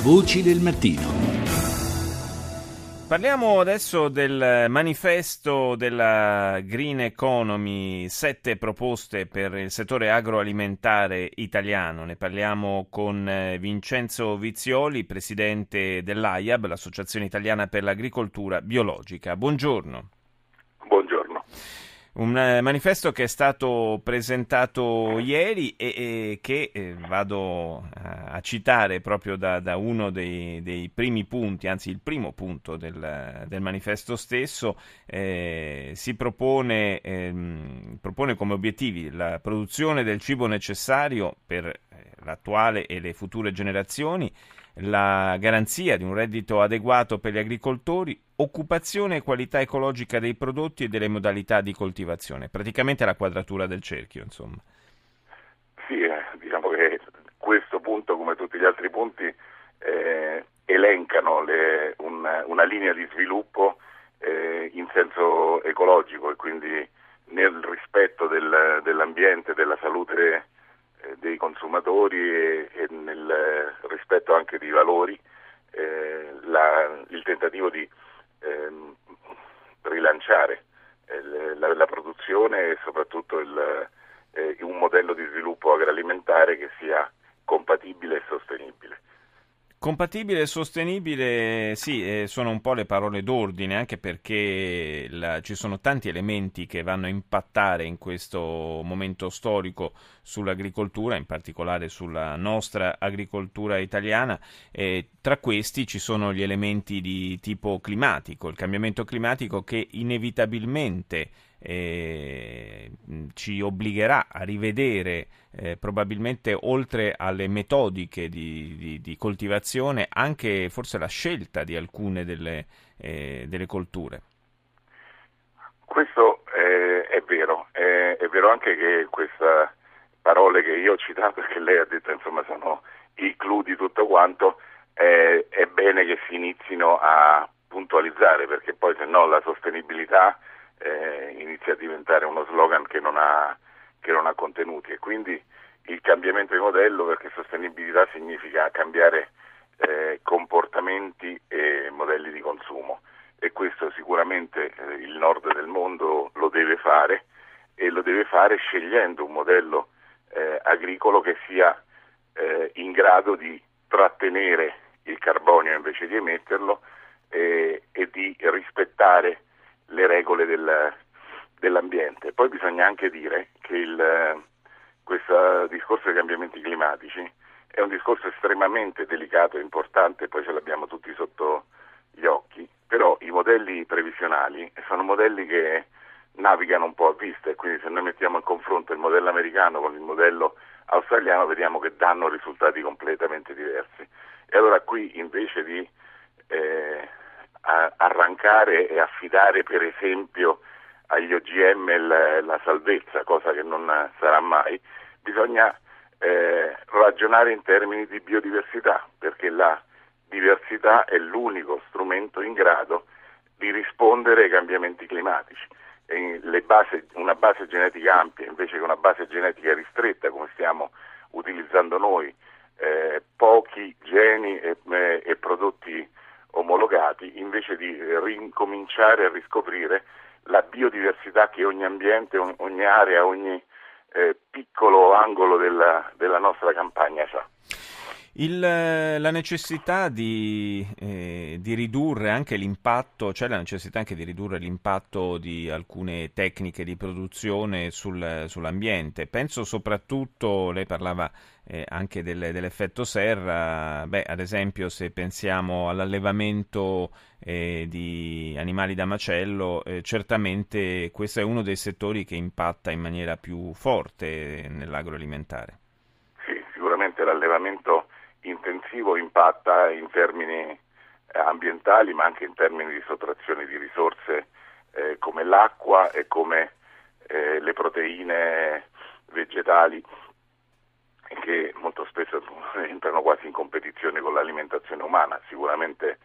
Voci del mattino. Parliamo adesso del manifesto della Green Economy, sette proposte per il settore agroalimentare italiano. Ne parliamo con eh, Vincenzo Vizioli, presidente dell'AIAB, l'Associazione Italiana per l'Agricoltura Biologica. Buongiorno. Un eh, manifesto che è stato presentato ieri e, e che eh, vado a, citare proprio da, da uno dei, dei, primi punti, anzi il primo punto del, del manifesto stesso, eh, si propone, ehm, propone come obiettivi la produzione del cibo necessario per eh, l'attuale e le future generazioni, la garanzia di un reddito adeguato per gli agricoltori, occupazione e qualità ecologica dei prodotti e delle modalità di coltivazione. Praticamente la quadratura del cerchio, insomma. Sì, eh, diciamo che questo punto, come tutti gli altri punti, eh, elencano le, un, una linea di sviluppo eh, in senso ecologico e quindi nel rispetto del, dell'ambiente, della salute eh, dei consumatori e, e, nel rispetto anche dei valori, eh, la, il tentativo di rilanciare eh, la, la, produzione e soprattutto il, eh, un modello di sviluppo agroalimentare che sia compatibile e sostenibile. Compatibile e sostenibile, sì, eh, sono un po' le parole d'ordine, anche perché la, ci sono tanti elementi che vanno a impattare in questo momento storico sull'agricoltura, in particolare sulla nostra agricoltura italiana. E tra questi ci sono gli elementi di tipo climatico, il cambiamento climatico che inevitabilmente eh, ci obbligherà a rivedere eh, probabilmente oltre alle metodiche di, di, di, coltivazione anche forse la scelta di alcune delle, eh, delle colture. Questo eh, è vero, è, è, vero anche che queste parole che io ho citato e che lei ha detto insomma sono il clou di tutto quanto, è bene che si inizino a puntualizzare perché poi se no la sostenibilità eh, inizia a diventare uno slogan che non, ha, che non ha contenuti. E quindi il cambiamento di modello perché sostenibilità significa cambiare eh, comportamenti e modelli di consumo. E questo sicuramente eh, il nord del mondo lo deve fare e lo deve fare scegliendo un modello eh, agricolo che sia eh, in grado di trattenere il carbonio invece di emetterlo eh, e di rispettare le regole del, dell'ambiente. Poi bisogna anche dire che il, questo discorso dei cambiamenti climatici è un discorso estremamente delicato e importante, poi ce l'abbiamo tutti sotto gli occhi, però i modelli previsionali sono modelli che navigano un po' a vista e quindi se noi mettiamo in confronto il modello americano con il modello australiano vediamo che danno risultati completamente diversi. E allora qui invece di eh, arrancare e affidare per esempio agli OGM la, la salvezza, cosa che non sarà mai, bisogna eh, ragionare in termini di biodiversità, perché la diversità è l'unico strumento in grado di rispondere ai cambiamenti climatici. Base, una base genetica ampia invece che una base genetica ristretta come stiamo utilizzando noi, eh, pochi geni e, eh, e prodotti omologati invece di ricominciare a riscoprire la biodiversità che ogni ambiente, ogni area, ogni eh, piccolo angolo della, della nostra campagna ha. La necessità di, eh, di, ridurre anche l'impatto, c'è la necessità anche di ridurre l'impatto di alcune tecniche di produzione sul, sull'ambiente. Penso soprattutto, lei parlava eh, anche del, dell'effetto serra, beh, ad esempio se pensiamo all'allevamento eh, di animali da macello, eh, certamente questo è uno dei settori che impatta in maniera più forte nell'agroalimentare. Sì, sicuramente l'allevamento intensivo impatta in termini ambientali ma anche in termini di sottrazione di risorse eh, come l'acqua e come eh, le proteine vegetali che molto spesso entrano quasi in competizione con l'alimentazione umana, sicuramente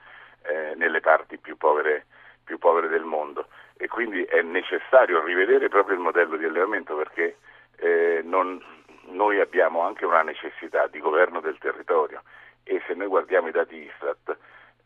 eh, nelle parti più povere, più povere, del mondo. E quindi è necessario rivedere proprio il modello di allevamento perché eh, non, noi abbiamo anche una necessità di governo del territorio e se noi guardiamo i dati Istat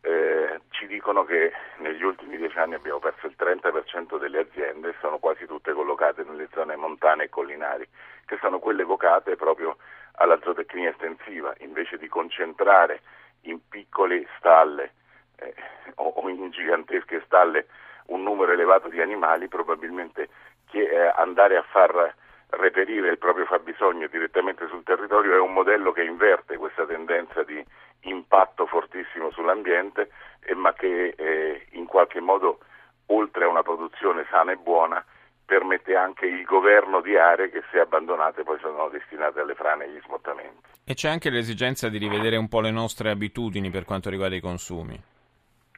eh, ci dicono che negli ultimi dieci anni abbiamo perso il 30% delle aziende, sono quasi tutte collocate nelle zone montane e collinari, che sono quelle vocate proprio alla zootecnia estensiva, invece di concentrare in piccole stalle eh, o, o, in gigantesche stalle un numero elevato di animali, probabilmente che, eh, andare a far reperire il proprio fabbisogno direttamente sul territorio è un modello che inverte questa tendenza di impatto fortissimo sull'ambiente, eh, ma che eh, in qualche modo, oltre a una produzione sana e buona, permette anche il governo di aree che se abbandonate poi sono destinate alle frane e agli smottamenti. E c'è anche l'esigenza di rivedere un po' le nostre abitudini per quanto riguarda i consumi.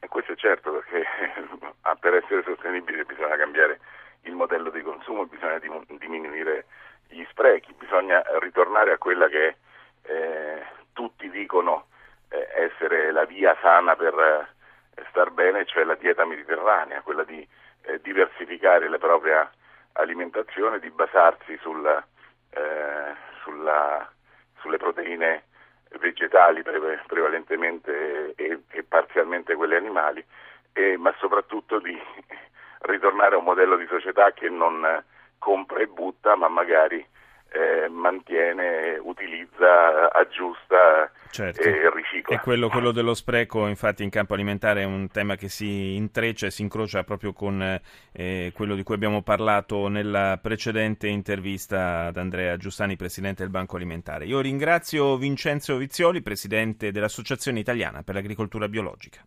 E questo è certo perché per essere sostenibile bisogna cambiare il modello di consumo, bisogna diminuire gli sprechi, bisogna ritornare a quella che eh, tutti dicono eh, essere la via sana per eh, star bene, cioè la dieta mediterranea, quella di eh, diversificare la propria alimentazione, di basarsi sul, eh, sulla, sulle proteine vegetali pre- prevalentemente e, e, parzialmente quelle animali, ma soprattutto di ritornare a un modello di società che non compra e butta, ma magari eh, mantiene, utilizza, aggiusta certo. e ricicla. E quello, quello, dello spreco, infatti, in campo alimentare è un tema che si intreccia e si incrocia proprio con eh, quello di cui abbiamo parlato nella precedente intervista ad Andrea Giussani, presidente del Banco Alimentare. Io ringrazio Vincenzo Vizioli, presidente dell'Associazione Italiana per l'Agricoltura Biologica.